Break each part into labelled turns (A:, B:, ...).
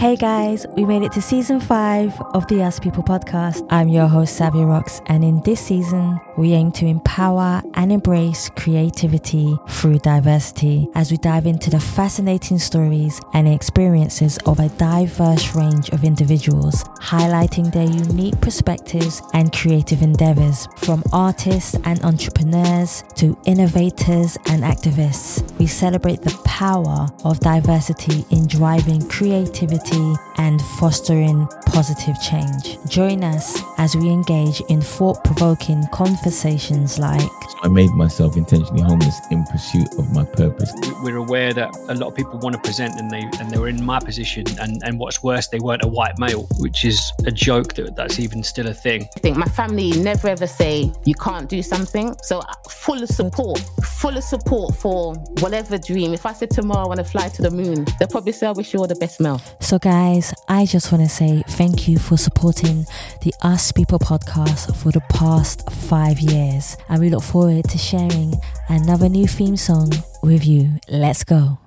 A: Hey guys, we made it to season five of the Us People podcast. I'm your host, Savia Rocks, and in this season, we aim to empower and embrace creativity through diversity as we dive into the fascinating stories and experiences of a diverse range of individuals, highlighting their unique perspectives and creative endeavors from artists and entrepreneurs to innovators and activists. We celebrate the power of diversity in driving creativity and fostering positive change. Join us as we engage in thought provoking conversations like
B: I made myself intentionally homeless in pursuit of my purpose.
C: We're aware that a lot of people want to present and they and they were in my position and, and what's worse, they weren't a white male, which is a joke that that's even still a thing.
D: I think my family never ever say you can't do something. So uh, full of support, full of support for whatever dream. If I said tomorrow I want to fly to the moon, they'll probably say I wish you all the best, Mel.
A: So guys, I just want to say thank you for supporting the Us People podcast for the past five years. And we look forward to sharing another new theme song with you. Let's go.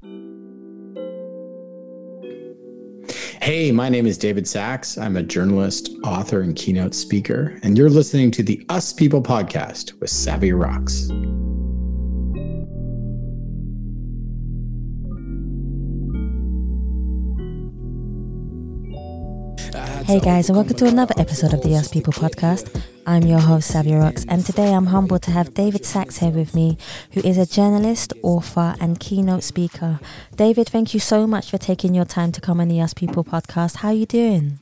E: Hey, my name is David Sax. I'm a journalist, author, and keynote speaker, and you're listening to the Us People podcast with Savia Rocks.
A: Hey guys, and welcome to another episode of the Us People podcast. I'm your host, Savia Rocks, and today I'm humbled to have David Sax here with me, who is a journalist, author, and keynote speaker. David, thank you so much for taking your time to come on the Us People podcast. How are you doing?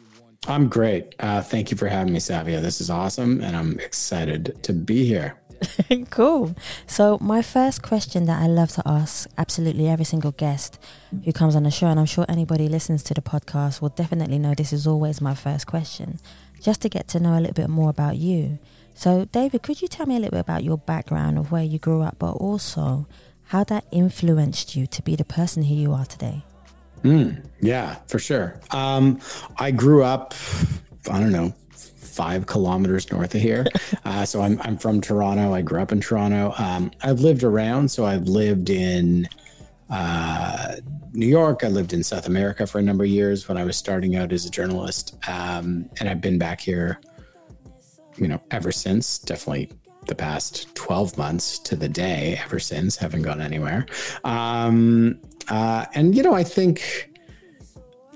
E: I'm great. Uh, thank you for having me, Savia. This is awesome, and I'm excited to be here.
A: cool. So, my first question that I love to ask absolutely every single guest who comes on the show, and I'm sure anybody listens to the podcast will definitely know this is always my first question, just to get to know a little bit more about you. So, David, could you tell me a little bit about your background of where you grew up, but also how that influenced you to be the person who you are today?
E: Mm, yeah, for sure. Um, I grew up, I don't know, five kilometers north of here. Uh, so I'm, I'm from Toronto. I grew up in Toronto. Um, I've lived around. So I've lived in uh, New York. I lived in South America for a number of years when I was starting out as a journalist. Um, and I've been back here, you know, ever since. Definitely the past 12 months to the day ever since. Haven't gone anywhere. Um, uh, and, you know, I think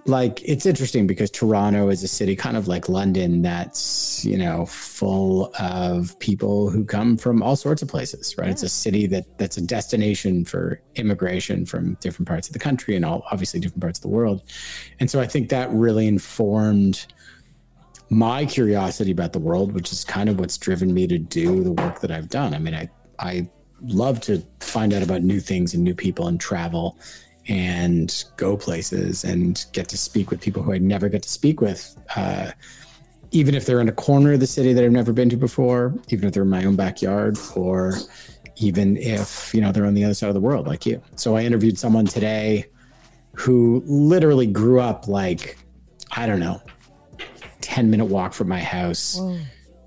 E: like it's interesting because Toronto is a city kind of like London that's, you know, full of people who come from all sorts of places, right? Yeah. It's a city that that's a destination for immigration from different parts of the country and all obviously different parts of the world. And so I think that really informed my curiosity about the world, which is kind of what's driven me to do the work that I've done. I mean, I I love to find out about new things and new people and travel and go places and get to speak with people who I never get to speak with, uh, even if they're in a corner of the city that I've never been to before, even if they're in my own backyard, or even if you know they're on the other side of the world like you. So I interviewed someone today who literally grew up like I don't know, ten minute walk from my house. Whoa.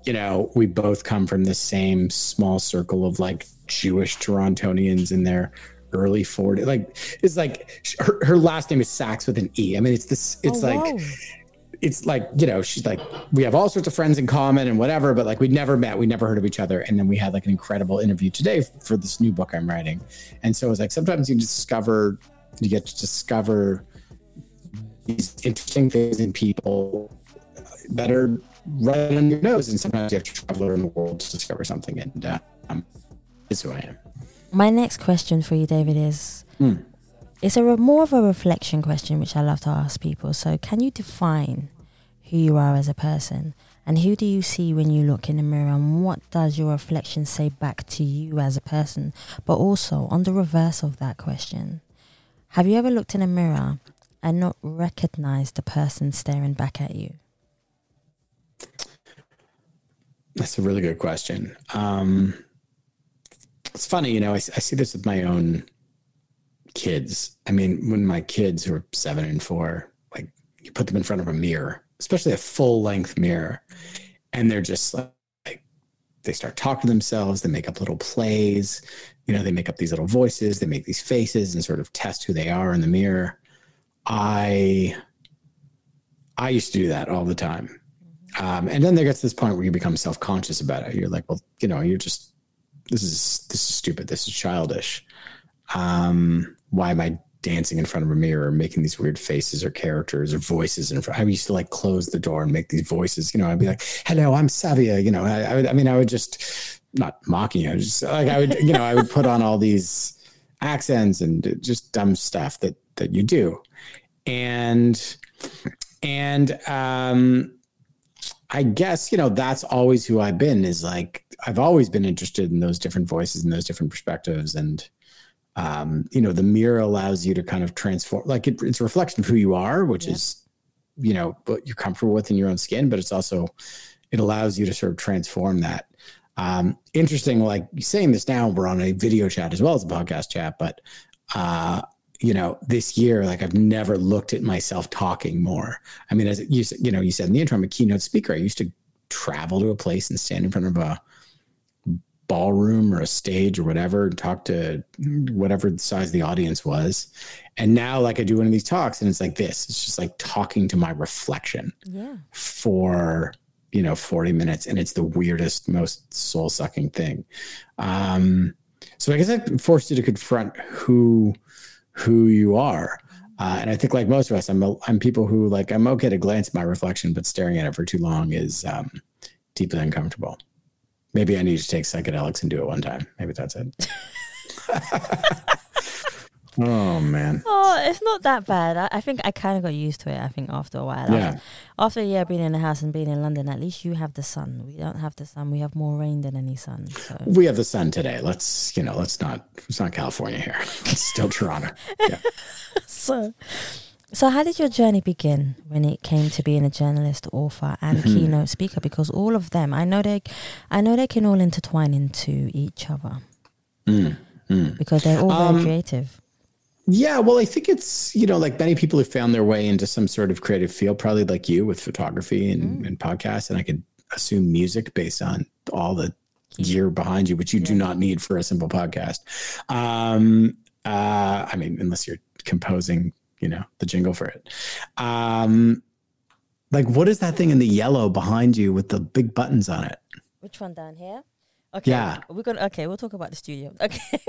E: You know, we both come from the same small circle of like Jewish Torontonians in their early 40s. Like it's like her, her last name is Sax with an E. I mean, it's this, it's oh, like, it's like, you know, she's like, we have all sorts of friends in common and whatever, but like we never met, we never heard of each other. And then we had like an incredible interview today for this new book I'm writing. And so it's like sometimes you discover, you get to discover these interesting things in people that are right on your nose. And sometimes you have to travel around the world to discover something. And uh, um, is who I am.
A: My next question for you, David, is mm. it's a more of a reflection question, which I love to ask people. So, can you define who you are as a person, and who do you see when you look in the mirror, and what does your reflection say back to you as a person? But also, on the reverse of that question, have you ever looked in a mirror and not recognized the person staring back at you?
E: That's a really good question. Um, it's funny, you know, I, I see this with my own kids. I mean, when my kids who are seven and four, like you put them in front of a mirror, especially a full length mirror, and they're just like, they start talking to themselves, they make up little plays, you know, they make up these little voices, they make these faces and sort of test who they are in the mirror. I I used to do that all the time. Um, and then there gets to this point where you become self conscious about it. You're like, well, you know, you're just this is this is stupid. This is childish. Um, why am I dancing in front of a mirror, making these weird faces or characters or voices front? I used to like close the door and make these voices. You know, I'd be like, "Hello, I'm Savia." You know, I, I, would, I mean, I would just not mocking you. I just like I would, you know, I would put on all these accents and just dumb stuff that that you do, and and um I guess, you know, that's always who I've been is like, I've always been interested in those different voices and those different perspectives. And, um, you know, the mirror allows you to kind of transform, like it, it's a reflection of who you are, which yeah. is, you know, what you're comfortable with in your own skin, but it's also, it allows you to sort of transform that. Um, interesting, like saying this now, we're on a video chat as well as a podcast chat, but, uh, you know, this year, like I've never looked at myself talking more. I mean, as you you know, you said in the intro, I'm a keynote speaker. I used to travel to a place and stand in front of a ballroom or a stage or whatever and talk to whatever the size the audience was. And now, like I do one of these talks, and it's like this. It's just like talking to my reflection
A: yeah.
E: for you know 40 minutes, and it's the weirdest, most soul sucking thing. Um, so I guess I forced you to confront who who you are. Uh, and I think, like most of us, I'm a, I'm people who like I'm okay to glance at my reflection, but staring at it for too long is um, deeply uncomfortable. Maybe I need to take psychedelics and do it one time. Maybe that's it. Oh man.
A: Oh, it's not that bad. I, I think I kind of got used to it. I think after a while.
E: Yeah.
A: After, after a year being in the house and being in London, at least you have the sun. We don't have the sun. We have more rain than any sun. So.
E: We have the sun today. Let's you know. Let's not. It's not California here. It's still Toronto. Yeah.
A: so. So, how did your journey begin when it came to being a journalist, author, and mm-hmm. keynote speaker? Because all of them, I know they, I know they can all intertwine into each other.
E: Mm, mm.
A: Because they're all very um, creative.
E: Yeah, well, I think it's, you know, like many people have found their way into some sort of creative field, probably like you with photography and, mm. and podcasts. And I could assume music based on all the gear behind you, which you yeah. do not need for a simple podcast. Um, uh, I mean, unless you're composing, you know, the jingle for it. Um, like, what is that thing in the yellow behind you with the big buttons on it?
A: Which one down here? Okay.
E: Yeah.
A: We're gonna okay, we'll talk about the studio. Okay.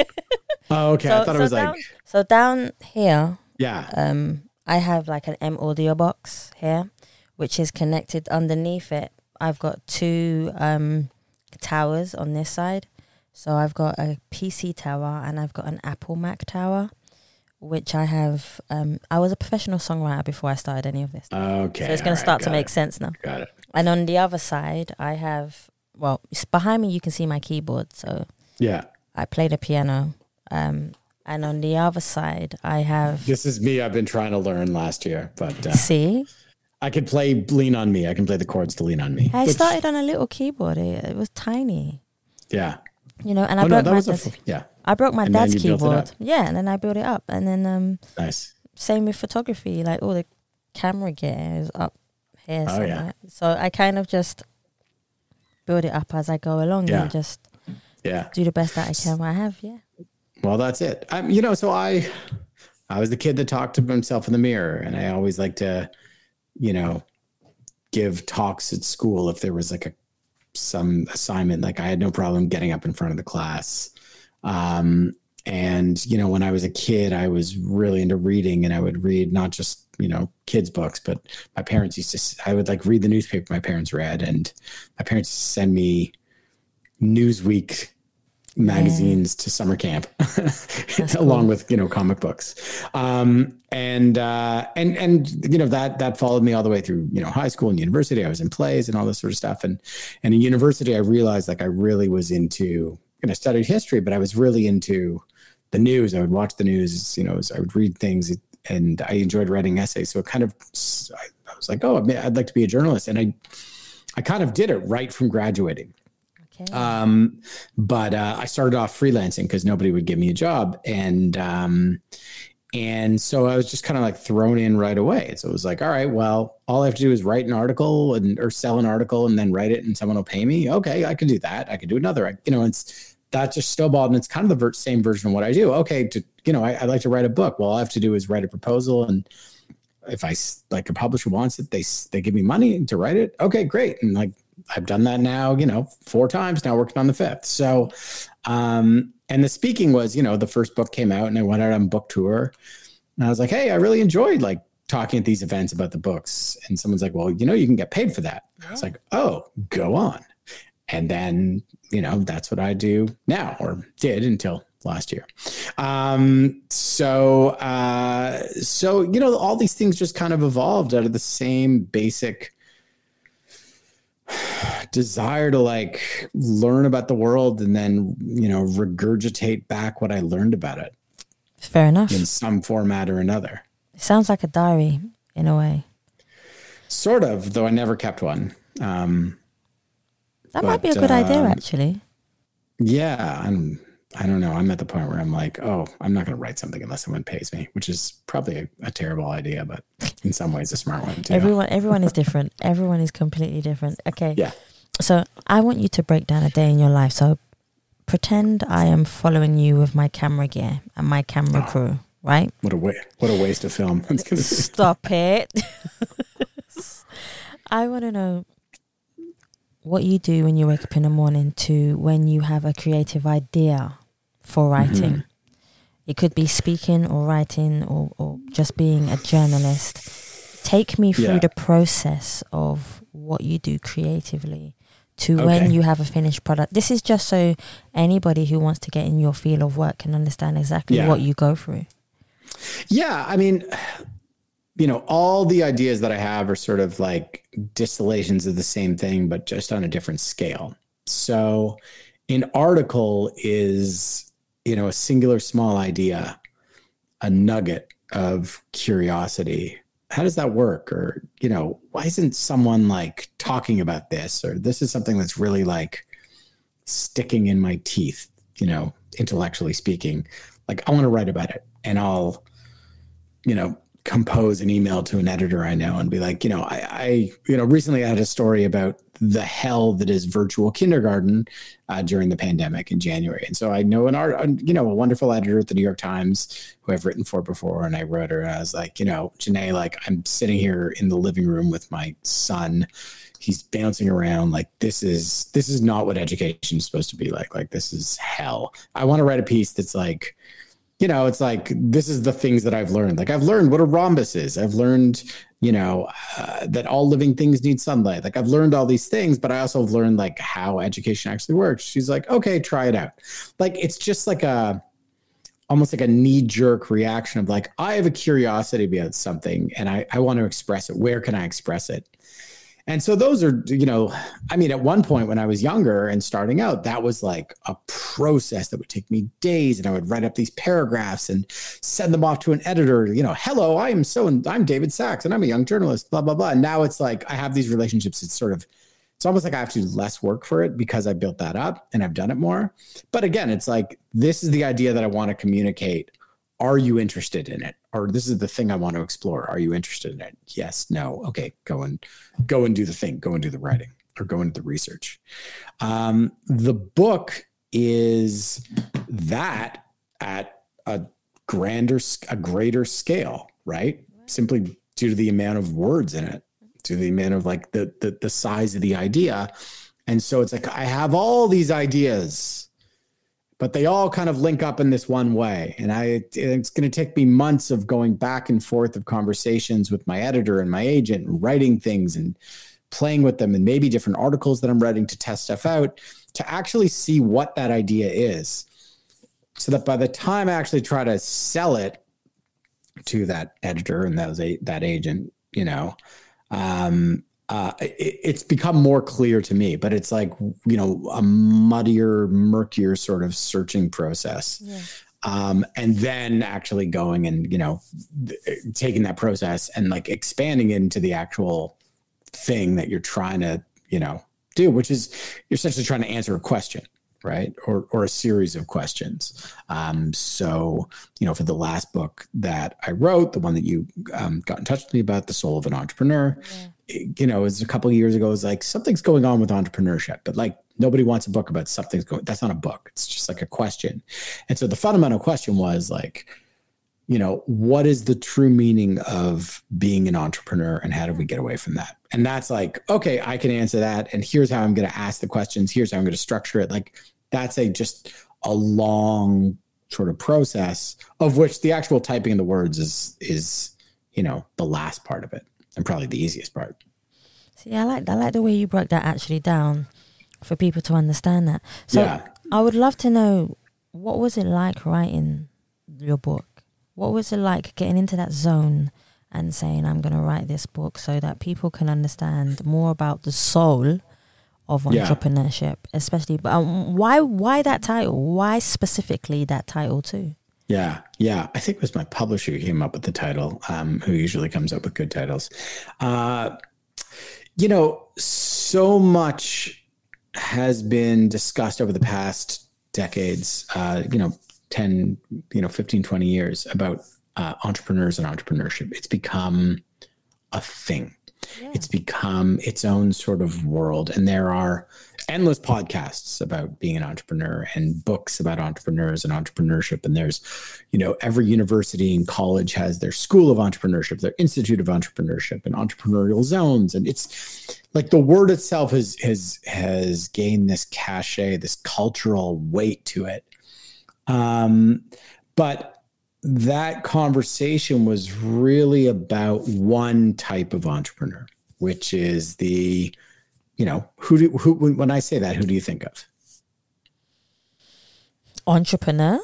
E: Oh, okay. So, I thought so it was
A: down,
E: like
A: So down here,
E: yeah.
A: Um I have like an M audio box here, which is connected underneath it. I've got two um towers on this side. So I've got a PC tower and I've got an Apple Mac tower, which I have. Um, I was a professional songwriter before I started any of this.
E: Okay,
A: so it's going right, to start to make sense now.
E: Got it.
A: And on the other side, I have well, behind me you can see my keyboard. So
E: yeah,
A: I play the piano. Um, and on the other side, I have.
E: This is me. I've been trying to learn last year, but uh,
A: see,
E: I can play "Lean on Me." I can play the chords to "Lean on Me."
A: I which, started on a little keyboard. It, it, was tiny.
E: Yeah.
A: You know, and I oh, broke no, my dad's,
E: yeah.
A: I broke my and dad's keyboard. Yeah, and then I built it up, and then um,
E: nice.
A: Same with photography. Like all the camera gear is up here. Oh, yeah. So I kind of just build it up as I go along yeah. and just
E: yeah
A: do the best that I can. What I have, yeah.
E: Well, that's it. You know, so I, I was the kid that talked to himself in the mirror, and I always like to, you know, give talks at school if there was like a some assignment. Like I had no problem getting up in front of the class. Um, and you know, when I was a kid, I was really into reading, and I would read not just you know kids books but my parents used to i would like read the newspaper my parents read and my parents send me newsweek magazines yeah. to summer camp along cool. with you know comic books um, and uh, and and you know that that followed me all the way through you know high school and university i was in plays and all this sort of stuff and and in university i realized like i really was into and i studied history but i was really into the news i would watch the news you know i would read things and I enjoyed writing essays. So it kind of, I was like, oh, I'd like to be a journalist, and I, I kind of did it right from graduating. Okay. Um, but uh, I started off freelancing because nobody would give me a job, and um, and so I was just kind of like thrown in right away. So it was like, all right, well, all I have to do is write an article and or sell an article and then write it, and someone will pay me. Okay, I can do that. I can do another. I, you know, it's that just snowballed, and it's kind of the same version of what I do. Okay, to you know, I, I like to write a book. Well, all I have to do is write a proposal and if I like a publisher wants it, they they give me money to write it. Okay, great. And like I've done that now, you know, four times now, working on the fifth. So, um, and the speaking was, you know, the first book came out, and I went out on book tour, and I was like, hey, I really enjoyed like talking at these events about the books. And someone's like, well, you know, you can get paid for that. I was like, oh, go on. And then, you know, that's what I do now or did until last year. Um, so, uh, so, you know, all these things just kind of evolved out of the same basic desire to like learn about the world and then, you know, regurgitate back what I learned about it.
A: Fair enough.
E: In some format or another.
A: It sounds like a diary in a way.
E: Sort of, though I never kept one. Um,
A: that but, might be a good idea, um, actually.
E: Yeah, I'm. I don't know. I'm at the point where I'm like, oh, I'm not going to write something unless someone pays me, which is probably a, a, terrible idea, but in some ways a smart one too.
A: Everyone, everyone is different. everyone is completely different. Okay.
E: Yeah.
A: So I want you to break down a day in your life. So pretend I am following you with my camera gear and my camera oh, crew, right?
E: What a wa- what a waste of film.
A: Stop it. I want to know what you do when you wake up in the morning to when you have a creative idea for mm-hmm. writing. Mm-hmm. It could be speaking or writing or, or just being a journalist. Take me through yeah. the process of what you do creatively to okay. when you have a finished product. This is just so anybody who wants to get in your field of work can understand exactly yeah. what you go through.
E: Yeah, I mean, you know, all the ideas that I have are sort of like distillations of the same thing, but just on a different scale. So, an article is, you know, a singular small idea, a nugget of curiosity. How does that work? Or, you know, why isn't someone like talking about this? Or this is something that's really like sticking in my teeth, you know, intellectually speaking. Like, I want to write about it and I'll, you know, compose an email to an editor I know and be like, you know, I, I you know, recently I had a story about the hell that is virtual kindergarten uh, during the pandemic in January. And so I know an art, you know, a wonderful editor at the New York Times who I've written for before. And I wrote her, and I was like, you know, Janae, like I'm sitting here in the living room with my son. He's bouncing around like this is this is not what education is supposed to be like. Like this is hell. I want to write a piece that's like, you know, it's like this is the things that I've learned. Like I've learned what a rhombus is. I've learned, you know, uh, that all living things need sunlight. Like I've learned all these things, but I also have learned like how education actually works. She's like, okay, try it out. Like it's just like a almost like a knee jerk reaction of like, I have a curiosity about something and I, I want to express it. Where can I express it? And so those are, you know, I mean, at one point when I was younger and starting out, that was like a process that would take me days. And I would write up these paragraphs and send them off to an editor, you know, hello, I am so, I'm David Sax and I'm a young journalist, blah, blah, blah. And now it's like I have these relationships. It's sort of, it's almost like I have to do less work for it because I built that up and I've done it more. But again, it's like, this is the idea that I want to communicate. Are you interested in it? Or this is the thing I want to explore. Are you interested in it? Yes, no. Okay, go and go and do the thing. Go and do the writing or go into the research. Um, the book is that at a grander, a greater scale, right? Simply due to the amount of words in it, to the amount of like the, the the size of the idea. And so it's like I have all these ideas but they all kind of link up in this one way. And I, it's going to take me months of going back and forth of conversations with my editor and my agent, writing things and playing with them, and maybe different articles that I'm writing to test stuff out to actually see what that idea is. So that by the time I actually try to sell it to that editor and those that agent, you know, um, uh, it, it's become more clear to me, but it's like, you know, a muddier, murkier sort of searching process. Yeah. Um, and then actually going and, you know, th- taking that process and like expanding it into the actual thing that you're trying to, you know, do, which is you're essentially trying to answer a question right or or a series of questions um, so you know for the last book that i wrote the one that you um, got in touch with me about the soul of an entrepreneur yeah you know, it was a couple years ago, it was like something's going on with entrepreneurship, but like nobody wants a book about something's going. That's not a book. It's just like a question. And so the fundamental question was like, you know, what is the true meaning of being an entrepreneur and how do we get away from that? And that's like, okay, I can answer that. And here's how I'm going to ask the questions. Here's how I'm going to structure it. Like, that's a just a long sort of process of which the actual typing of the words is is you know the last part of it and probably the easiest part
A: See, I like I like the way you broke that actually down for people to understand that. So
E: Yeah.
A: I would love to know what was it like writing your book? What was it like getting into that zone and saying I'm going to write this book so that people can understand more about the soul of
E: Yeah.
A: entrepreneurship, especially but um, why why that title? Why specifically that title too?
E: Yeah, yeah. I think it was my publisher who came up with the title, um, who usually comes up with good titles. Uh, you know, so much has been discussed over the past decades, uh, you know, 10, you know, 15, 20 years about uh, entrepreneurs and entrepreneurship. It's become a thing. It's become its own sort of world. And there are endless podcasts about being an entrepreneur and books about entrepreneurs and entrepreneurship. And there's, you know, every university and college has their school of entrepreneurship, their institute of entrepreneurship and entrepreneurial zones. And it's like the word itself has has has gained this cachet, this cultural weight to it. Um, but that conversation was really about one type of entrepreneur, which is the, you know, who do who when I say that, who do you think of?
A: Entrepreneur?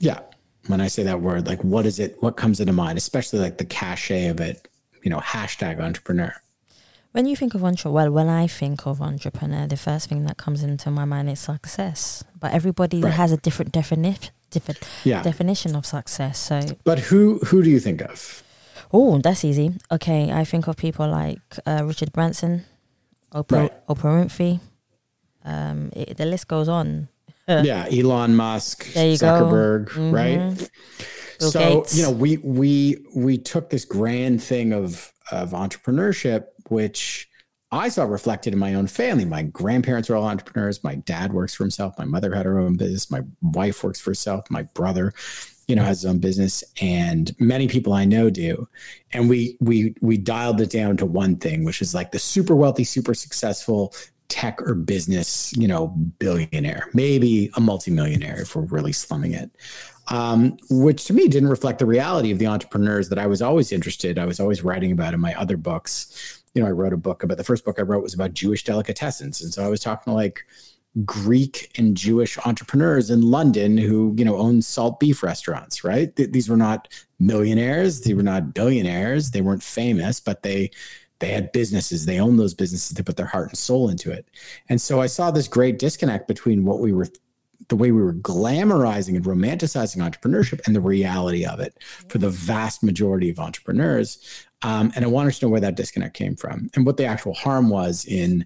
E: Yeah. When I say that word, like what is it? What comes into mind, especially like the cachet of it, you know, hashtag entrepreneur.
A: When you think of entrepreneur, well, when I think of entrepreneur, the first thing that comes into my mind is success. But everybody
E: Right.
A: has a different definition, different
E: Yeah.
A: definition of success. So,
E: But who who do you think of?
A: oh, that's easy. Okay, I think of people like uh, Richard Branson, Oprah,
E: Right.
A: Oprah Winfrey. Um, it, the list goes on.
E: yeah, Elon Musk,
A: There you go.
E: Zuckerberg, right?
A: Mhm. Bill
E: so
A: Gates.
E: you know we we we took this grand thing of of entrepreneurship which i saw reflected in my own family my grandparents are all entrepreneurs my dad works for himself my mother had her own business my wife works for herself my brother you know has his own business and many people i know do and we we we dialed it down to one thing which is like the super wealthy super successful tech or business you know billionaire maybe a multimillionaire if we're really slumming it um, which to me didn't reflect the reality of the entrepreneurs that I was always interested. I was always writing about in my other books. You know, I wrote a book about the first book I wrote was about Jewish delicatessens, and so I was talking to like Greek and Jewish entrepreneurs in London who you know own salt beef restaurants. Right? Th- these were not millionaires. They were not billionaires. They weren't famous, but they they had businesses they owned those businesses they put their heart and soul into it and so i saw this great disconnect between what we were the way we were glamorizing and romanticizing entrepreneurship and the reality of it for the vast majority of entrepreneurs. Um, and I wanted to know where that disconnect came from and what the actual harm was in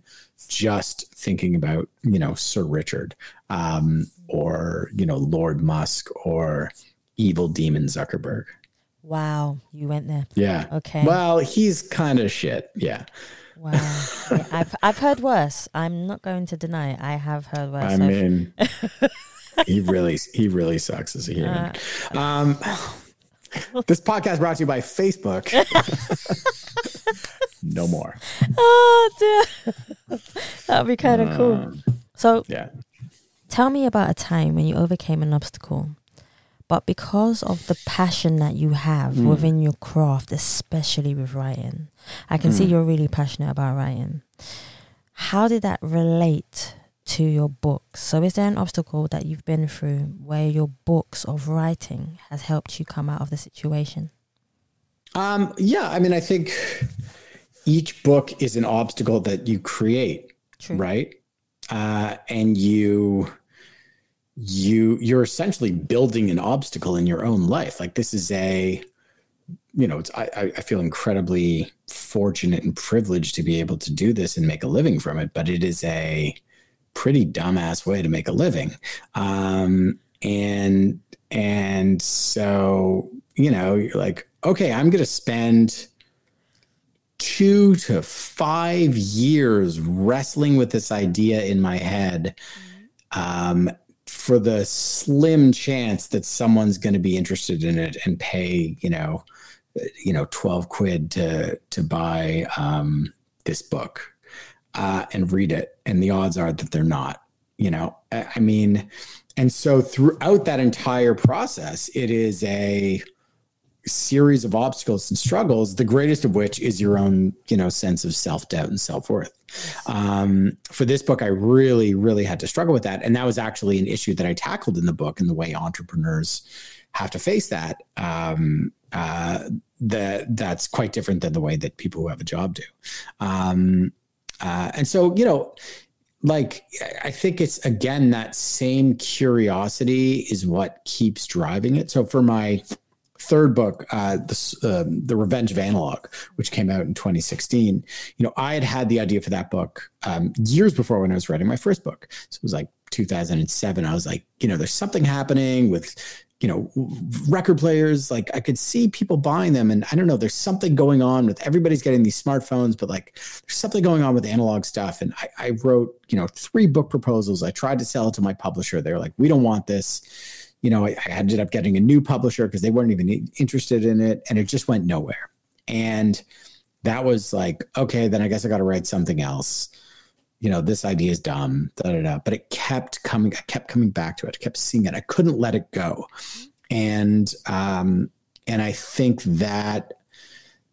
E: just thinking about, you know, Sir Richard um, or, you know, Lord Musk or evil demon Zuckerberg.
A: Wow, you went there.
E: Yeah.
A: Okay.
E: Well, he's kind of shit. Yeah.
A: Wow. Yeah, I've I've heard worse. I'm not going to deny. it. I have heard worse.
E: I mean, he really, he really sucks as a human. um, this podcast brought to you by Facebook. no more.
A: oh dear, that'd be kind of cool.
E: Um,
A: So
E: yeah.
A: Tell me about a time when you overcame an obstacle, but because of the passion that you have
E: Mm.
A: within your craft, especially with writing, I can see
E: Mm.
A: you're really passionate about writing. How did that relate to your books? So, is there an obstacle that you've been through where your books of writing has helped you come out of the situation?
E: Um, yeah. I mean, I think each book is an obstacle that you create.
A: True.
E: right uh, and you you you're essentially building an obstacle in your own life like this is a you know it's I, I- I feel incredibly fortunate and privileged to be able to do this and make a living from it but it is a pretty dumbass way to make a living. Um and and so you know you're like okay i'm gonna spend two to five years wrestling with this idea in my head um, for the slim chance that someone's going to be interested in it and pay, you know, you know, 12 quid to, to buy um, this book uh, and read it. And the odds are that they're not, you know, I mean, and so throughout that entire process, it is a, series of obstacles and struggles the greatest of which is your own you know sense of self-doubt and self-worth um, for this book i really really had to struggle with that and that was actually an issue that i tackled in the book and the way entrepreneurs have to face that um, uh, that that's quite different than the way that people who have a job do um, uh, and so you know like i think it's again that same curiosity is what keeps driving it so for my third book, uh, the, uh, the Revenge of Analog, which came out in 2016, you know, I had had the idea for that book um, years before when I was writing my first book. So it was like 2007. I was like, you know, there's something happening with, you know, record players. Like I could see people buying them, and I don't know. There's something going on with everybody's getting these smartphones, but like there's something going on with analog stuff. And I, I wrote, you know, three book proposals. I tried to sell it to my publisher. They're like, we don't want this you know, I, I ended up getting a new publisher because they weren't even interested in it, and it just went nowhere. And that was like, okay, then I guess I got to write something else. You know, this idea is dumb, da, da, da. But it kept coming, I kept coming back to it. I kept seeing it. I couldn't let it go. And um, and I think that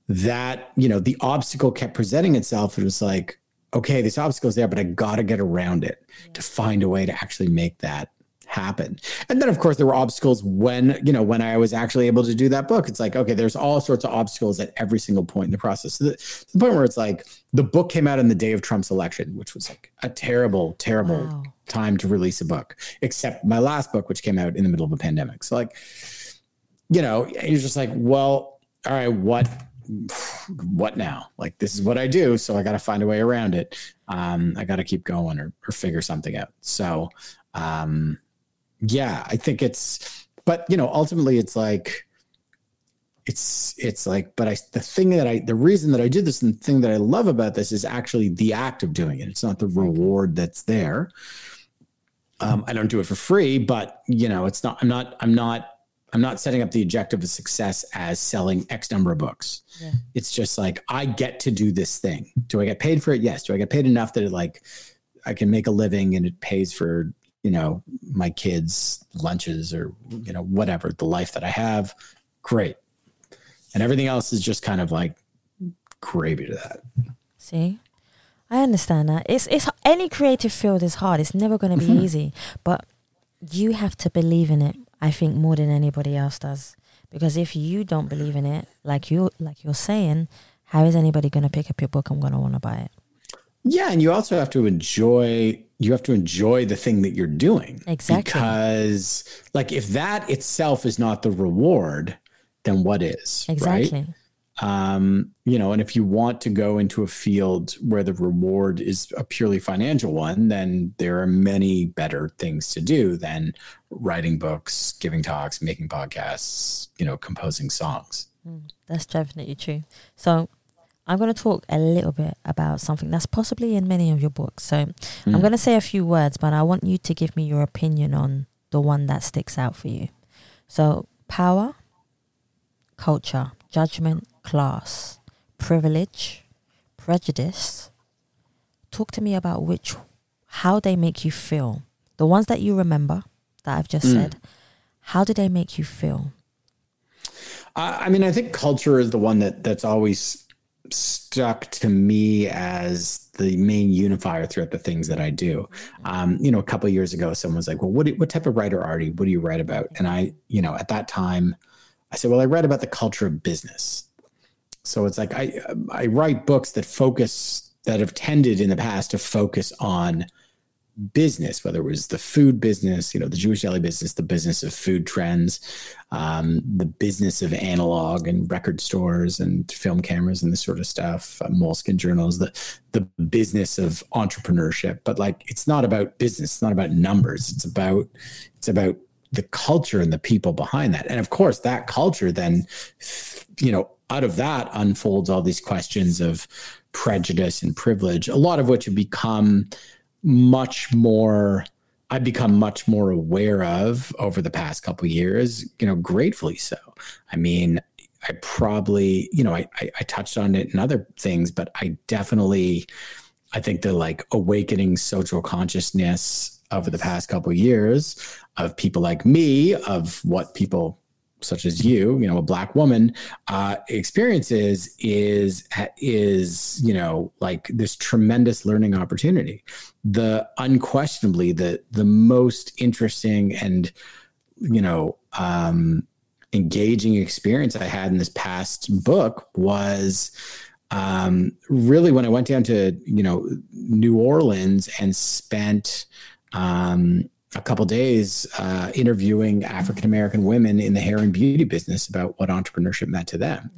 E: that, you know, the obstacle kept presenting itself. It was like, okay, this obstacle's there, but I gotta get around it to find a way to actually make that happen. And then of course there were obstacles when, you know, when I was actually able to do that book. It's like, okay, there's all sorts of obstacles at every single point in the process. So the, to the point where it's like the book came out on the day of Trump's election, which was like a terrible, terrible wow. time to release a book, except my last book, which came out in the middle of a pandemic. So like, you know, you're just like, well, all right, what what now? Like this is what I do, so I got to find a way around it. Um, I got to keep going or, or figure something out. So, um, yeah, I think it's, but you know, ultimately it's like, it's it's like but i the thing that i the reason that i did this and the thing that i love about this is actually the act of doing it. It's not the reward that's there. Um, i don't do it for free but you know it's not i'm not i'm not i'm not setting up the objective of success as selling x number of books. Yeah. it's just like i get to do this thing. Do i get paid for it? Yes. Do i get paid enough that it like i can make a living and it pays for you know my kids lunches or you know whatever the life that i have great. And everything else is just kind of like gravy to that.
A: See? I understand that. It's it's any creative field is hard. It's never going to be mm-hmm. easy. But you have to believe in it i think more than anybody else does. Because if you don't believe in it like you like you're saying how is anybody going to pick up your book and going to want to buy it
E: yeah and you also have to enjoy you have to enjoy the thing that you're doing.
A: Exactly.
E: Because like if that itself is not the reward, then what is?
A: Exactly.
E: Right? Um, you know, and if you want to go into a field where the reward is a purely financial one, then there are many better things to do than writing books, giving talks, making podcasts, you know, composing songs.
A: Mm, that's definitely true. So I'm going to talk a little bit about something that's possibly in many of your books. So mm. I'm going to say a few words, but I want you to give me your opinion on the one that sticks out for you. So, power, culture, judgment, class, privilege, prejudice. Talk to me about which, how they make you feel. The ones that you remember that I've just mm. said, how do they make you feel?
E: I mean, I think culture is the one that that's always stuck to me as the main unifier throughout the things that I do. Um, you know, a couple years ago, someone was like, "Well, what do, what type of writer are you? What do you write about?" And I, you know, at that time, I said, "Well, I write about the culture of business." So it's like I I write books that focus that have tended in the past to focus on business, whether it was the food business, you know, the Jewish deli business, the business of food trends, um, the business of analog and record stores and film cameras and this sort of stuff, uh, journals, the the business of entrepreneurship. But like, it's not about business. It's not about numbers. It's about it's about the culture and the people behind that. And of course, that culture then, you know, out of that unfolds all these questions of prejudice and privilege, a lot of which have become much more I've become much more aware of over the past couple years, you know, gratefully so. I mean, I probably, you know, I, I, I touched on it in other things, but I definitely, I think the like awakening social consciousness over the past couple years of people like me, of what people such as you, you know, a black woman, uh, experiences is is you know like this tremendous learning opportunity. The unquestionably the the most interesting and you know um, engaging experience I had in this past book was um, really when I went down to you know New Orleans and spent um, a couple days uh, interviewing African American women in the hair and beauty business about what entrepreneurship meant to them.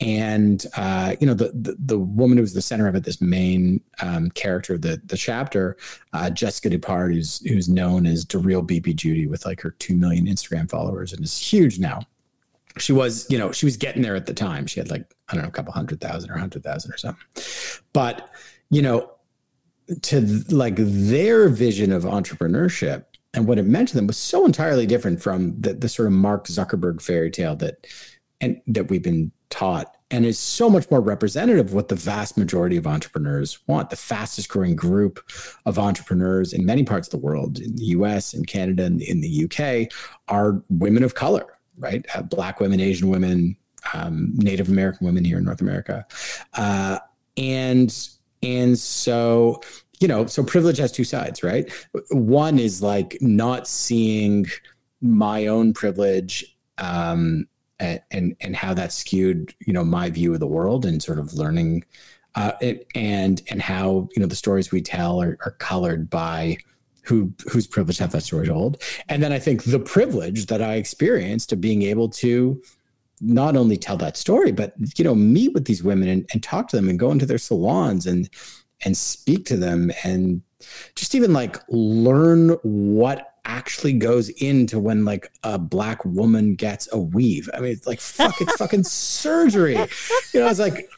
E: And uh, you know, the, the, the woman who was the center of it, this main um, character of the the chapter, uh, Jessica Dupart, who's who's known as the real BP Judy with like her two million Instagram followers and is huge now. She was, you know, she was getting there at the time. She had like I don't know, a couple hundred thousand or hundred thousand or something. But you know, to like their vision of entrepreneurship and what it meant to them was so entirely different from the, the sort of Mark Zuckerberg fairy tale that and that we've been taught and is so much more representative of what the vast majority of entrepreneurs want. The fastest growing group of entrepreneurs in many parts of the world, in the US and Canada and in the UK, are women of color, right? Uh, Black women, Asian women, um, Native American women here in North America. Uh, and and so, you know, so privilege has two sides, right? One is like not seeing my own privilege um, and, and and how that skewed, you know, my view of the world and sort of learning uh, it, and and how you know the stories we tell are, are colored by who whose privilege have that story told. And then I think the privilege that I experienced of being able to not only tell that story, but you know, meet with these women and, and talk to them and go into their salons and and speak to them and just even like learn what actually goes into when like a black woman gets a weave. I mean, it's like fuck, it's fucking surgery. You know, it's like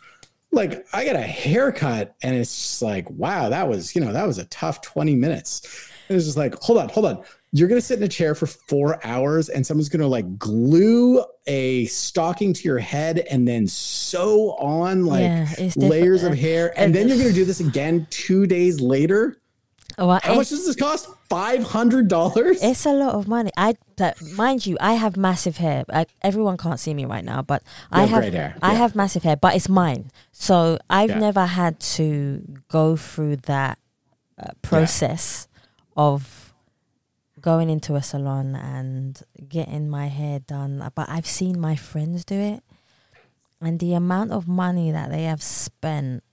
E: like I got a haircut and it's just like, wow, that was, you know, that was a tough 20 minutes. It was just like, hold on, hold on you're going to sit in a chair for four hours and someone's going to like glue a stocking to your head and then sew on like yeah, layers of hair. And then you're going to do this again two days later. Well, How much does this cost? Five hundred dollars.
A: It's a lot of money. I, that, mind you, I have massive hair. I, everyone can't see me right now, but I have, have yeah. I have massive hair, but it's mine. So I've yeah. never had to go through that uh, process of going into a salon and getting my hair done, but I've seen my friends do it, and the amount of money that they have spent.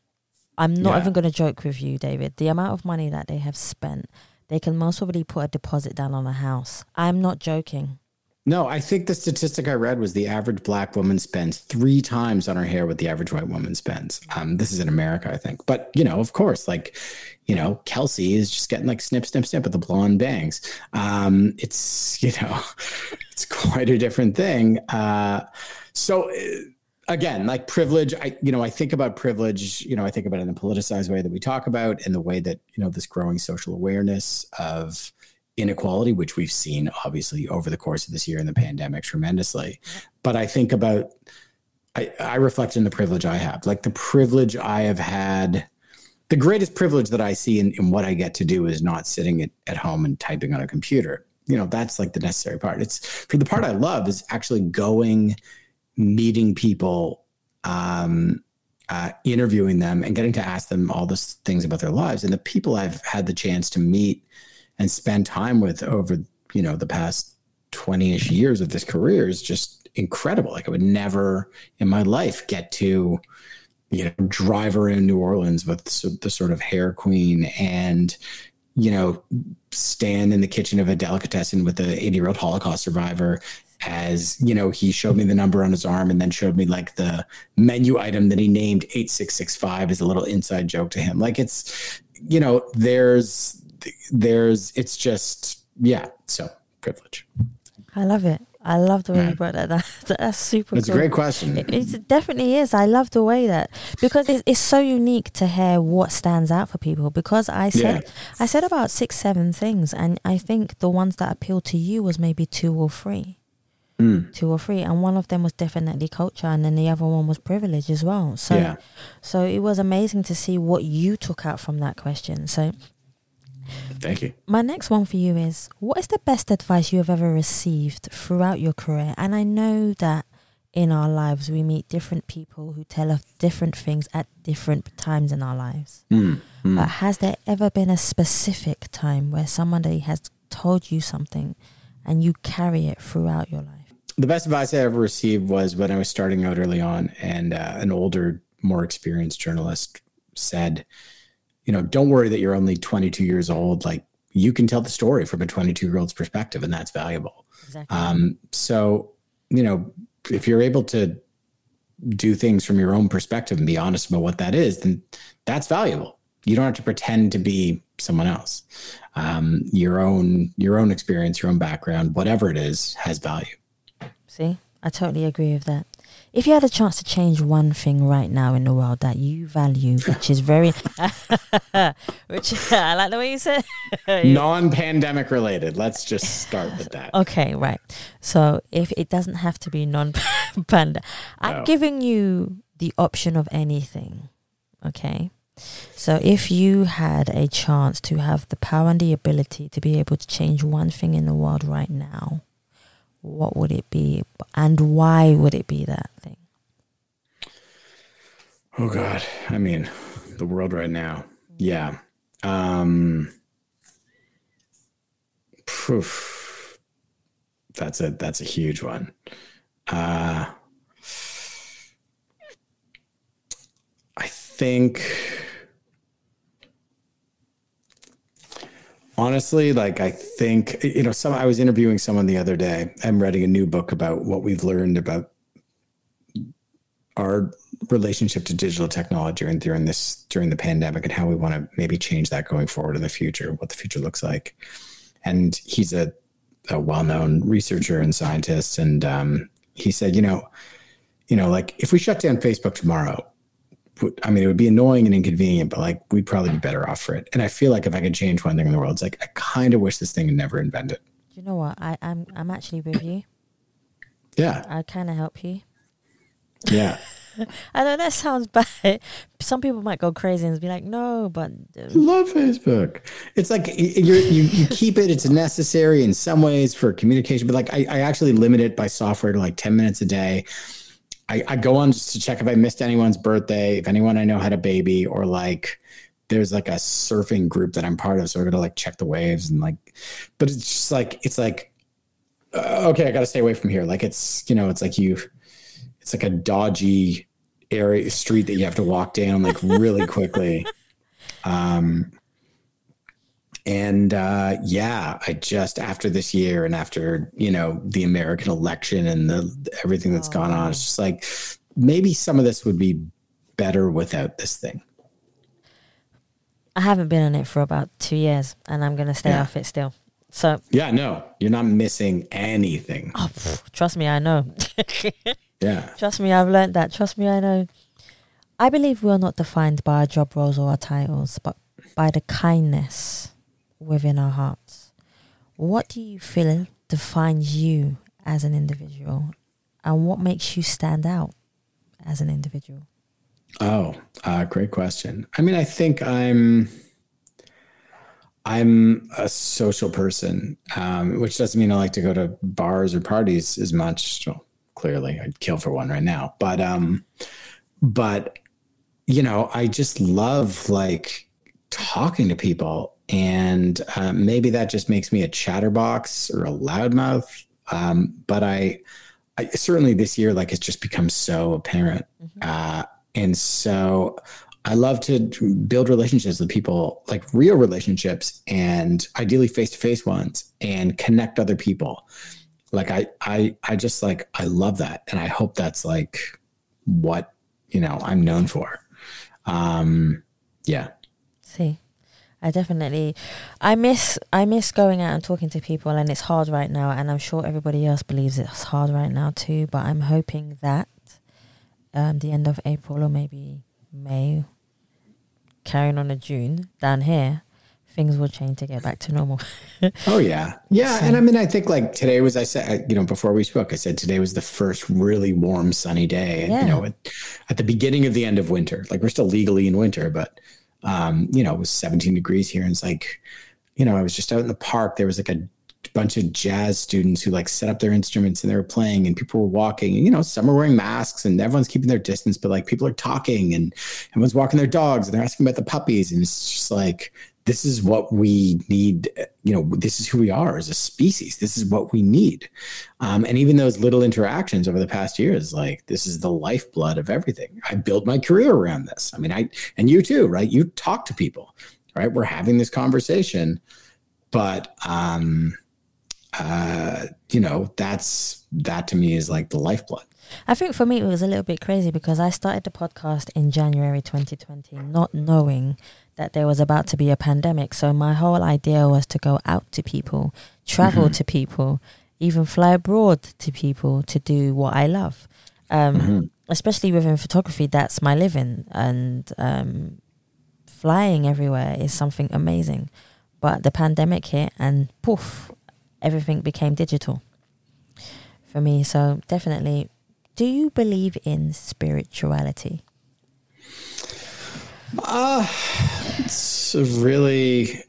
A: I'm not yeah. even going to joke with you, David. The amount of money that they have spent, they can most probably put a deposit down on a house. I'm not joking.
E: No, I think the statistic I read was the average black woman spends three times on her hair what the average white woman spends. Um, this is in America, I think. But, you know, of course, like, you know, Kelsey is just getting like snip, snip, snip with the blonde bangs. Um, it's, you know, it's quite a different thing. Uh, so, uh, again, like privilege, I, you know, I think about privilege, you know, I think about it in the politicized way that we talk about and the way that, you know, this growing social awareness of, inequality, which we've seen obviously over the course of this year in the pandemic tremendously. But I think about, I, I reflect on the privilege I have, like the privilege I have had. The greatest privilege that I see in, in what I get to do is not sitting at, at home and typing on a computer. You know, that's like the necessary part. It's for the part I love is actually going, meeting people, um, uh, interviewing them, and getting to ask them all those things about their lives. And the people I've had the chance to meet and spend time with over you know the past 20ish years of this career is just incredible. Like i would never in my life get to you know drive around new orleans with the sort of hair queen and you know stand in the kitchen of a delicatessen with a 80 year old holocaust survivor as you know he showed me the number on his arm and then showed me like the menu item that he named 8665 as a little inside joke to him. Like it's you know there's there's it's just yeah so privilege
A: i love it I love the way you brought that. down. That's super.
E: It's a great question.
A: It, it definitely is. I love the way that because it's, it's so unique to hear what stands out for people. Because I said
E: Yeah.
A: I said about six, seven things, and I think the ones that appealed to you was maybe two or three,
E: Mm.
A: two or three, and one of them was definitely culture, and then the other one was privilege as well. So,
E: Yeah.
A: so it was amazing to see what you took out from that question. So,
E: Thank you.
A: my next one for you is what is the best advice you have ever received throughout your career? And I know that in our lives we meet different people who tell us different things at different times in our lives.
E: Mm. Mm.
A: But has there ever been a specific time where somebody has told you something and you carry it throughout your life?
E: the best advice I ever received was when I was starting out early on, and uh, an older, more experienced journalist said, "You know, don't worry that you're only 22 years old. Like you can tell the story from a 22 year old's perspective, and that's valuable."
A: Exactly.
E: Um, so, you know, if you're able to do things from your own perspective and be honest about what that is, then that's valuable. You don't have to pretend to be someone else. Um, your own your own experience, your own background, whatever it is, has value.
A: See, I totally agree with that. If you had a chance to change one thing right now in the world that you value, which is very, which I like the way you said.
E: non-pandemic related let's just start with that
A: Okay, right. So if it doesn't have to be non-pandemic, I'm
E: No.
A: giving you the option of anything. Okay. So if you had a chance to have the power and the ability to be able to change one thing in the world right now, what would it be, and why would it be that thing?
E: oh god. I mean the world right now. Yeah. Um poof. that's a that's a huge one. Uh i think honestly like i think you know some i was interviewing someone the other day. I'm writing a new book about what we've learned about our relationship to digital technology and during this during the pandemic and how we want to maybe change that going forward in the future what the future looks like. And he's a, a well-known researcher and scientist and um, he said you know you know like if we shut down facebook tomorrow I mean, it would be annoying and inconvenient, but like we'd probably be better off for it. And I feel like if I could change one thing in the world, it's like I kind of wish this thing had never invented.
A: You know what? I, I'm I'm actually with you.
E: Yeah,
A: I kind of help you.
E: yeah.
A: I know that sounds bad. Some people might go crazy and be like, "No," but uh,
E: love Facebook. It's like you you keep it. It's necessary in some ways for communication, but like I, I actually limit it by software to like ten minutes a day. I, I go on just to check if I missed anyone's birthday, if anyone I know had a baby, or like there's like a surfing group that I'm part of, so I gotta like check the waves and like. But it's just like it's like uh, okay, I gotta stay away from here. Like it's you know it's like you, it's like a dodgy area street that you have to walk down like really quickly. Um, and uh, yeah, I just after this year and after you know the American election and the everything that's gone on, it's just like maybe some of this would be better without this thing.
A: I haven't been on it for about two years, and I'm gonna stay
E: Yeah.
A: off it still. So,
E: Yeah, no, you're not missing anything.
A: oh, pff, trust me, I know.
E: Yeah,
A: trust me, I've learned that. Trust me, I know. I believe we are not defined by our job roles or our titles, but by the kindness within our hearts. What do you feel defines you as an individual, and what makes you stand out as an individual?
E: Oh, uh, great question. I mean, I think I'm I'm a social person, um, which doesn't mean I like to go to bars or parties as much. Well, clearly, I'd kill for one right now, but um, but you know, I just love like talking to people, and uh, maybe that just makes me a chatterbox or a loudmouth. Um, but I, I certainly this year, like it's just become so apparent. Uh, and so I love to build relationships with people, like real relationships and ideally face-to-face ones and connect other people. Like I I I just like I love that. And I hope that's like what, you know, I'm known for. Um yeah.
A: See, I definitely, I miss, I miss going out and talking to people, and it's hard right now. And I'm sure everybody else believes it's hard right now too. But I'm hoping that um, the end of April or maybe May, carrying on to June down here, things will change to get back to normal.
E: oh yeah, yeah. So, and I mean, I think like today was I said, you know, before we spoke, I said today was the first really warm, sunny day. Yeah. You know, at, at the beginning of the end of winter, like we're still legally in winter, but um, you know, it was 17 degrees here, and it's like, you know, I was just out in the park. There was like a bunch of jazz students who like set up their instruments and they were playing and people were walking and you know some are wearing masks and everyone's keeping their distance but like people are talking and everyone's walking their dogs and they're asking about the puppies and it's just like this is what we need you know this is who we are as a species. This is what we need. Um, and even those little interactions over the past years like this is the lifeblood of everything. I built my career around this. I mean i and you too right? You talk to people right? We're having this conversation but um uh, you know, that's that to me is like the lifeblood.
A: I think for me it was a little bit crazy because I started the podcast in January 2020, not knowing that there was about to be a pandemic. So my whole idea was to go out to people, travel mm-hmm. to people, even fly abroad to people to do what I love. Um, mm-hmm. Especially within photography, that's my living, and um, flying everywhere is something amazing. But the pandemic hit, and poof, everything became digital for me. So definitely, do you believe in spirituality?
E: Uh, it's a really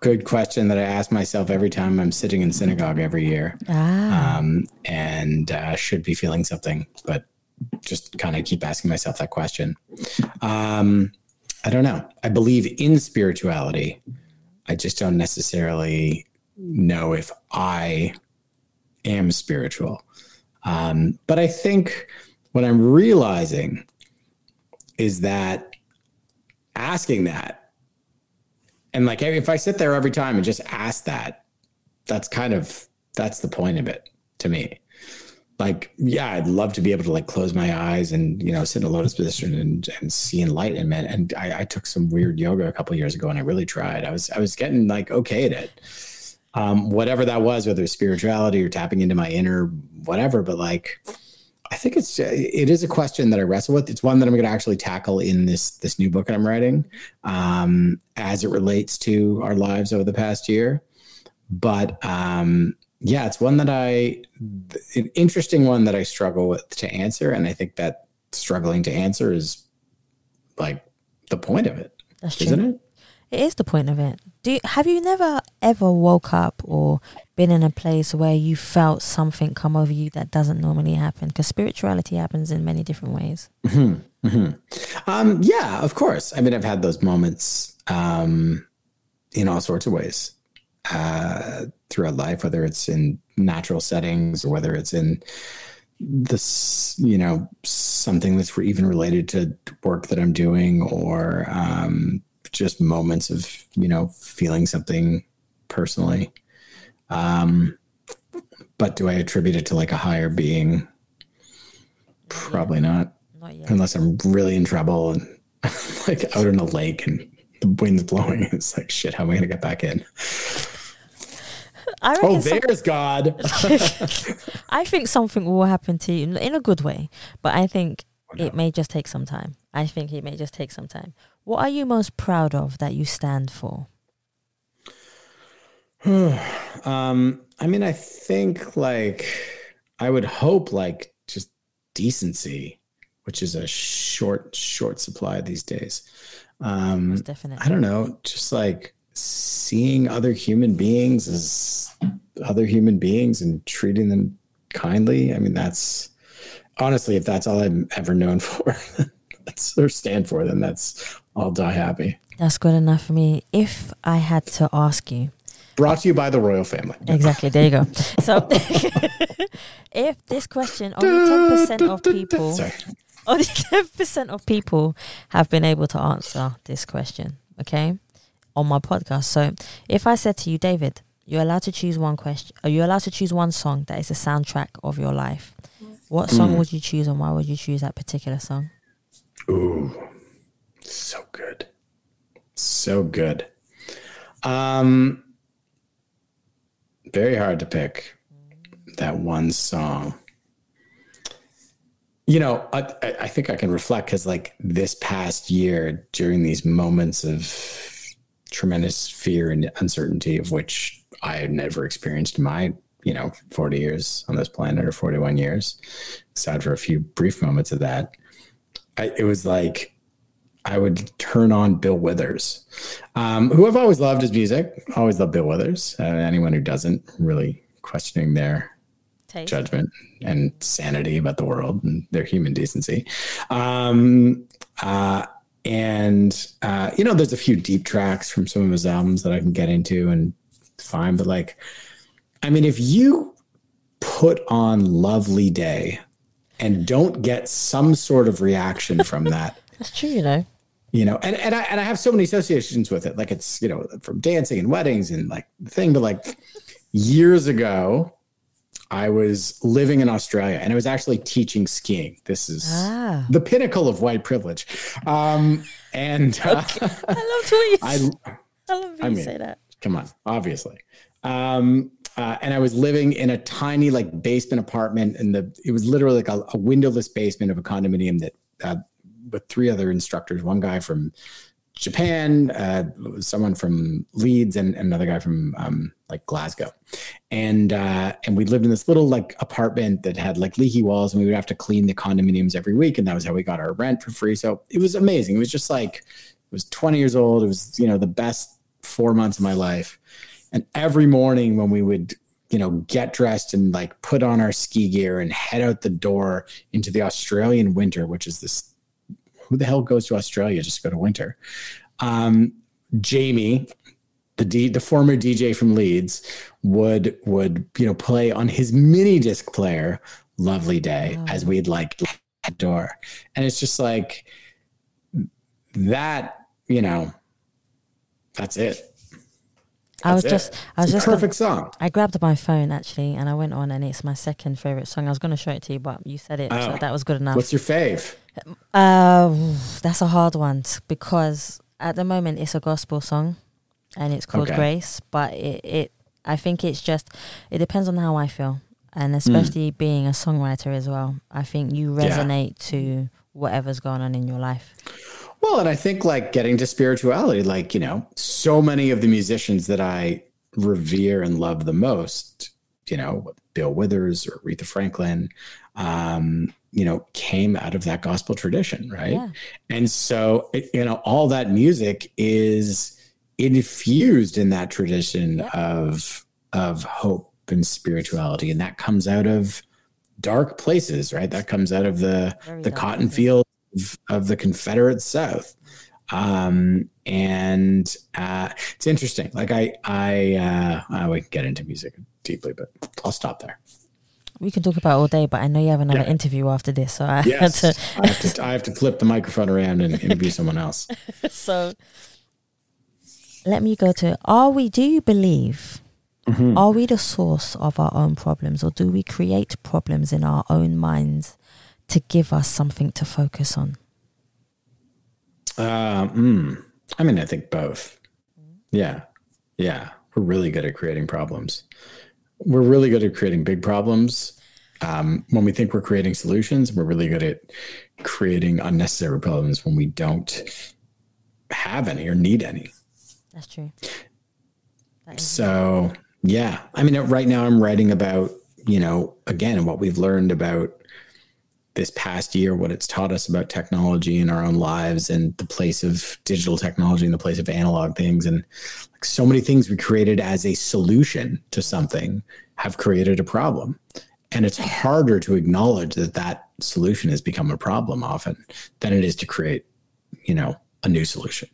E: good question that I ask myself every time I'm sitting in synagogue every year. Ah. Um, and uh, should be feeling something, but just kind of keep asking myself that question. Um, I don't know. I believe in spirituality. I just don't necessarily know if I am spiritual. Um, but I think what I'm realizing is that asking that, and like if I sit there every time and just ask that, that's kind of that's the point of it to me. Like, yeah, I'd love to be able to like close my eyes and you know sit in a lotus position and, and see enlightenment. And I, I took some weird yoga a couple years ago, and I really tried. I was I was getting like okay at it um, whatever that was, whether it's spirituality or tapping into my inner whatever. But like, I think it's it is a question that I wrestle with. It's one that I'm going to actually tackle in this this new book that I'm writing, um, as it relates to our lives over the past year. But um, yeah, it's one that I an interesting one that I struggle with to answer, and I think that struggling to answer is like the point of it, That's isn't true. it?
A: It is the point of it. Do you, have you never ever woke up or been in a place where you felt something come over you that doesn't normally happen? Because spirituality happens in many different ways.
E: Mm-hmm, mm-hmm. Um, yeah, of course. I mean, I've had those moments um, in all sorts of ways uh, throughout life, whether it's in natural settings or whether it's in this, you know, something that's even related to work that I'm doing or um, just moments of you know feeling something personally. Um but do i attribute it to like a higher being? Probably not, not unless i'm really in trouble and like out in a lake and the wind's blowing. It's like shit how am i gonna get back in? Oh, there's some... God.
A: I think something will happen to you in a good way, but I think it may just take some time. I think it may just take some time. What are you most proud of that you stand for?
E: um, I mean, I think like I would hope like just decency, which is a short, short supply these days. Um, definitely. I don't know, just like seeing other human beings as other human beings and treating them kindly. I mean, that's honestly, if that's all I'm ever known for, that's or stand for, then that's I'll die happy.
A: That's good enough for me. If I had to ask you,
E: brought to you by the royal family.
A: Exactly. There you go. So, if this question only ten percent of people, Sorry. only ten percent of people have been able to answer this question, okay, on my podcast. So, if I said to you, David, you're allowed to choose one question, or you're allowed to choose one song that is a soundtrack of your life. What song mm. would you choose, and why would you choose that particular song?
E: Ooh, so good. So good. Um, very hard to pick that one song. You know, I, I think I can reflect because, like, this past year, during these moments of tremendous fear and uncertainty, of which I had never experienced in my, you know, 40 years on this planet or 41 years, aside for a few brief moments of that, I, it was like I would turn on Bill Withers, um, who I've always loved his music. Always loved Bill Withers. Uh, anyone who doesn't, really questioning their
A: Taste.
E: judgment and sanity about the world and their human decency. Um, uh, and uh, you know, there's a few deep tracks from some of his albums that I can get into and fine, but like, I mean, if you put on "Lovely Day" and don't get some sort of reaction from that,
A: That's true, you know.
E: you know, and, and I and I have so many associations with it. Like it's, you know, from dancing and weddings and like the thing, but like years ago, I was living in Australia and I was actually teaching skiing. This is
A: Ah.
E: the pinnacle of white privilege. Um, and uh,
A: I love you,
E: I
A: I love
E: I
A: you
E: mean-
A: say that.
E: come on, obviously. Um, uh, and I was living in a tiny like basement apartment, and the it was literally like a, a windowless basement of a condominium that uh, with three other instructors, one guy from Japan, uh, someone from Leeds, and another guy from um, like Glasgow, and uh, and we lived in this little like apartment that had like leaky walls, and we would have to clean the condominiums every week, and that was how we got our rent for free. So it was amazing. It was just like it was 20 years old. It was you know the best four months of my life. And every morning when we would, you know, get dressed and like put on our ski gear and head out the door into the Australian winter, which is this who the hell goes to Australia just to go to winter? Um, Jamie, the D, the former DJ from Leeds, would would you know play on his mini disc player "Lovely Day" as we'd like the door, and it's just like that. You know, that's it.
A: I was
E: it.
A: just, I was
E: It's a
A: just, gonna-
E: perfect song.
A: I grabbed my phone actually, and I went on, and it's my second favorite song. I was going to show it to you, but you said it, so
E: Oh.
A: that was good enough.
E: What's your fave?
A: Uh, that's a hard one because at the moment it's a gospel song, and it's called
E: Okay.
A: Grace. But it, it, I think it's just, it depends on how I feel,
E: Hmm.
A: and especially being a songwriter as well. I think you
E: Yeah.
A: resonate to whatever's going on in your life.
E: Well, and I think like getting to spirituality, like, you know, so many of the musicians that I revere and love the most, you know, Bill Withers or Aretha Franklin, um, you know, came out of that gospel tradition, right?
A: Yeah.
E: And so, it, you know, all that music is infused in that tradition of of hope and spirituality, and that comes out of dark places, right? That comes out of the
A: Very
E: the cotton
A: places.
E: fields of, of the Confederate South. Um, and uh, it's interesting. Like I, I, uh, I would get into music deeply, but I'll stop there.
A: We can talk about all day, but I know you have another
E: Yeah.
A: interview after this, so I
E: Yes,
A: to.
E: I have to. I have to flip the microphone around and interview someone else.
A: so let me go to are we do you believe
E: Mhm.
A: are we the source of our own problems or do we create problems in our own minds to give us something to focus on
E: Uh, mm, I mean, I think both. Yeah, yeah. We're really good at creating problems. We're really good at creating big problems. Um, when we think we're creating solutions, we're really good at creating unnecessary problems when we don't have any or need any.
A: that's true That
E: So, yeah. I mean, right now I'm writing about, you know, again, what we've learned about this past year, what it's taught us about technology in our own lives and the place of digital technology and the place of analog things. And like so many things we created as a solution to something have created a problem. And it's harder to acknowledge that that solution has become a problem often than it is to create, you know, a new solution.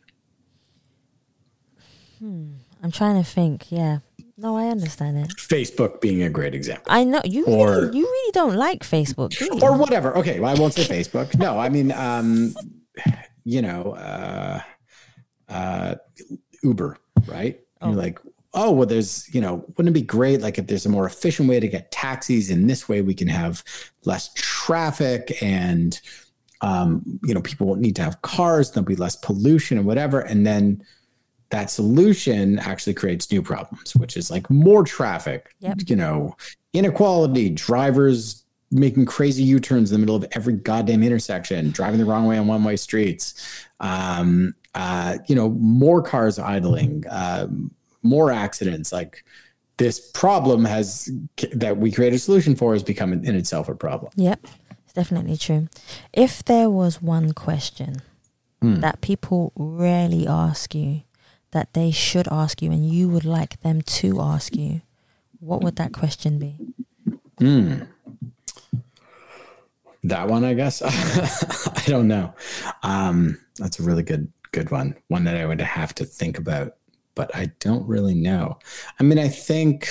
E: Hmm.
A: i'm trying to think yeah no i understand it
E: Facebook being a great example.
A: i know you
E: Or-
A: really, you really don't like facebook do
E: or whatever. Okay, well, I won't say Facebook. No, I mean, um, you know, uh, uh, Uber, right? You're like, oh, well, there's, you know, wouldn't it be great like if there's a more efficient way to get taxis, and this way we can have less traffic and, um, you know, people won't need to have cars. There'll be less pollution and whatever. And then that solution actually creates new problems, which is like more traffic,
A: Yep.
E: you know, inequality, drivers making crazy U-turns in the middle of every goddamn intersection, driving the wrong way on one-way streets, um, uh, you know, more cars idling, um, more accidents. Like this problem has that we create a solution for has become in, itself a problem.
A: Yep, it's definitely true. If there was one question
E: Hmm.
A: that people rarely ask you, that they should ask you, and you would like them to ask you, what would that question be?
E: Hmm. That one, I guess. I don't know. Um, that's a really good, good one. One that I would have to think about, but I don't really know. I mean, I think,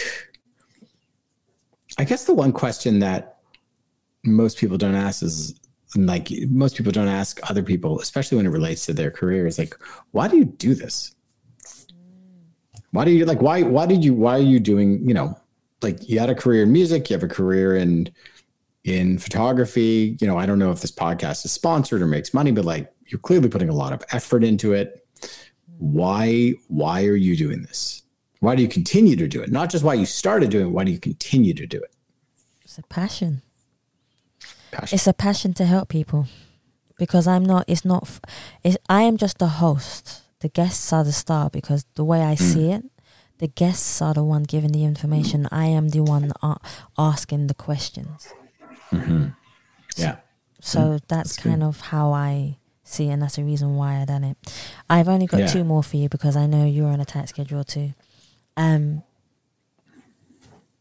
E: I guess the one question that most people don't ask is like most people don't ask other people, especially when it relates to their career, is like, why do you do this? Why do you like why why did you why are you doing, you know, like you had a career in music, you have a career in in photography. You know, I don't know if this podcast is sponsored or makes money, but like you're clearly putting a lot of effort into it. Why why are you doing this? Why do you continue to do it? Not just why you started doing it, why do you continue to do it?
A: It's a passion.
E: Passion.
A: It's a passion to help people because I'm not. It's not. It's, I am just a host. The guests are the star because the way I see it, the guests are the one giving the information. I am the one a- asking the questions.
E: yeah.
A: So that's
E: good.
A: kind of how I see it, and that's the reason why I done it. I've only got
E: Yeah.
A: two more for you because I know you're on a tight schedule too. Um,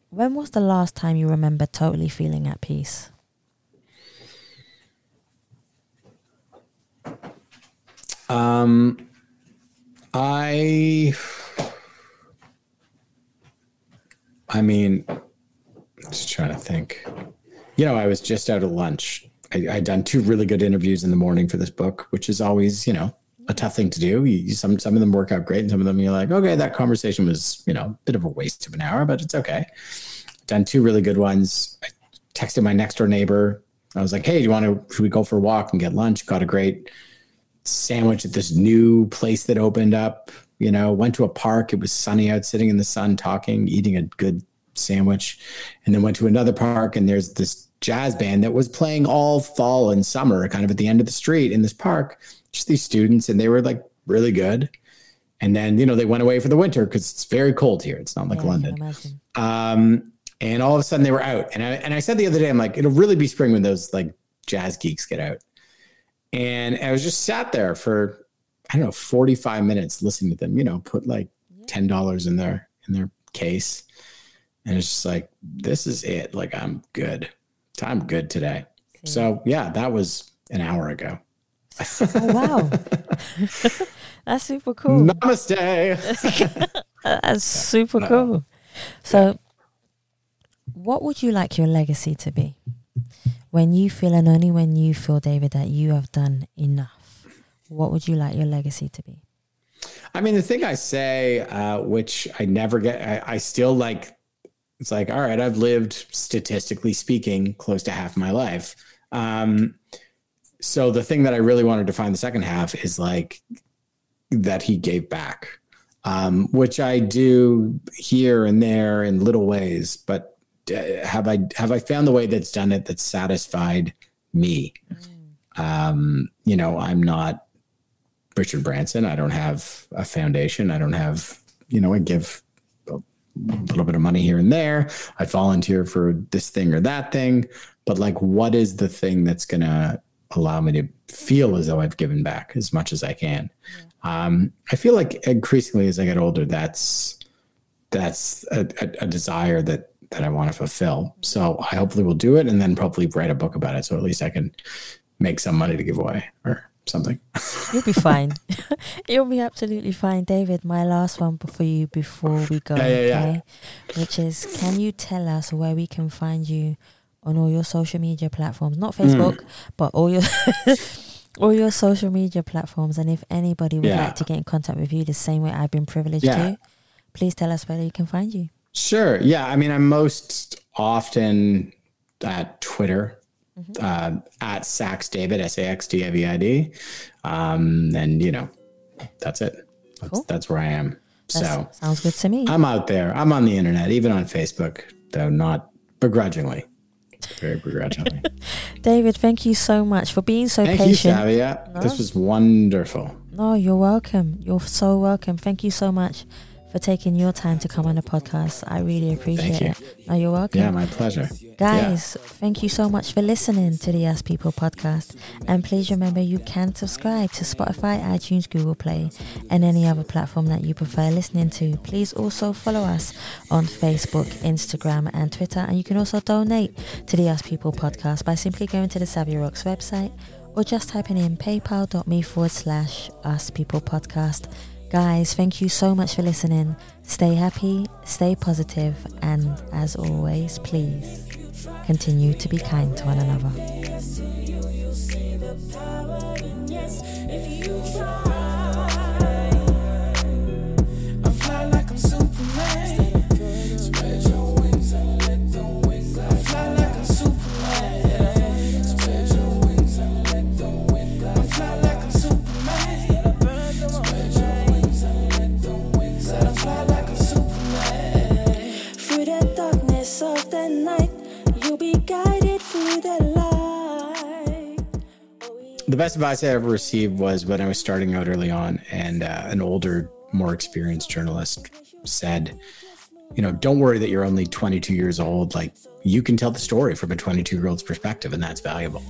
A: when was the last time you remember totally feeling at peace?
E: Um, I, I mean, I'm just trying to think. You know, I was just out of lunch. I, I'd done two really good interviews in the morning for this book, which is always, you know, a tough thing to do. You, some some of them work out great, and some of them you're like, okay, that conversation was, you know, a bit of a waste of an hour, but it's okay. Done two really good ones. I texted my next door neighbor. I was like, hey, do you want to? Should we go for a walk and get lunch? Got a great sandwich at this new place that opened up. You know, went to a park. It was sunny out, sitting in the sun, talking, eating a good sandwich, and then went to another park. And there's this jazz band that was playing all fall and summer, kind of at the end of the street in this park. Just these students, and they were like really good. And then you know they went away for the winter because it's very cold here. It's not like
A: Yeah,
E: London. Um, and all of a sudden they were out. And I and I said the other day, I'm like, it'll really be spring when those like jazz geeks get out. And I was just sat there for I don't know 45 minutes listening to them. You know, put like ten dollars in their in their case, and it's just like this is it. Like I'm good. I'm good today. So yeah, that was an hour ago.
A: Oh wow, that's super cool.
E: Namaste.
A: That's super uh, cool. So, what would you like your legacy to be? When you feel, and only when you feel, David, that you have done enough, what would you like your legacy to be?
E: I mean, the thing I say, uh, which I never get, I, I still like, it's like, all right, I've lived statistically speaking close to half my life. Um, so the thing that I really wanted to find the second half is like that he gave back, um, which I do here and there in little ways. But have I have I found the way that's done it that's satisfied me? Um, you know, I'm not Richard Branson. I don't have a foundation. I don't have, you know, I give a little bit of money here and there. I volunteer for this thing or that thing. But like, what is the thing that's going to allow me to feel as though I've given back as much as I can? Um, I feel like increasingly as I get older, that's that's a, a, a desire that that I want to fulfill. So I hopefully will do it and then probably write a book about it. So at least I can make some money to give away or something.
A: You'll be fine. You'll be absolutely fine, David. My last one for you before we go,
E: Yeah, yeah, yeah.
A: Which is, can you tell us where we can find you on all your social media platforms? Not
E: Hmm.
A: Facebook, but all your all your social media platforms. And if anybody would like to get in contact with you the same way I've been privileged to, please tell us where you can find you.
E: Sure. Yeah. I mean, I'm most often at Twitter uh, at Sax David, S A X D A V I D. Um, and, you know, that's it. That's,
A: Cool.
E: that's where I am.
A: That
E: So
A: sounds good to me.
E: I'm out there. I'm on the internet, even on Facebook, though not begrudgingly. Very begrudgingly.
A: David, thank you so much for being so
E: Thank you,
A: patient.
E: Savia. This was wonderful.
A: No, you're welcome. You're so welcome. Thank you so much for taking your time to come on the podcast. I really appreciate it. No, you're welcome.
E: Yeah, my pleasure.
A: Guys, thank you so much for listening to the Us People podcast. And please remember you can subscribe to Spotify, iTunes, Google Play, and any other platform that you prefer listening to. Please also follow us on Facebook, Instagram, and Twitter. And you can also donate to the Us People podcast by simply going to the Savia Rocks website or just typing in paypal.me forward slash Us People podcast. Guys, thank you so much for listening. Stay happy, stay positive, and as always, please continue to be kind to one another.
E: Best advice I ever received was when I was starting out early on, and uh, an older, more experienced journalist said, You know, don't worry that you're only 22 years old. Like, you can tell the story from a 22 year old's perspective, and that's valuable.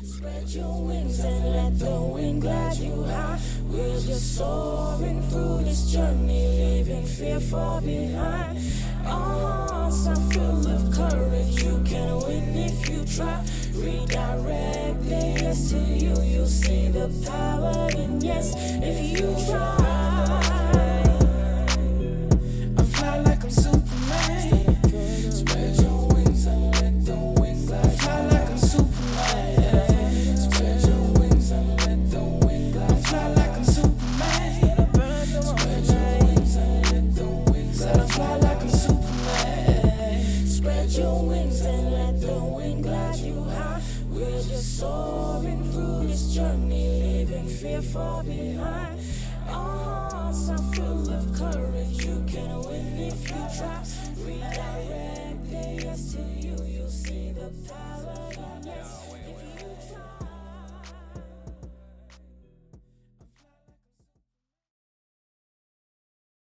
F: We're just soaring through this journey, leaving fear far behind. Hearts are full of courage. You can win if you try. Redirect yes to you. You'll see the power in yes if you try. Fear far behind. Our hearts are full of courage. You can win if you try.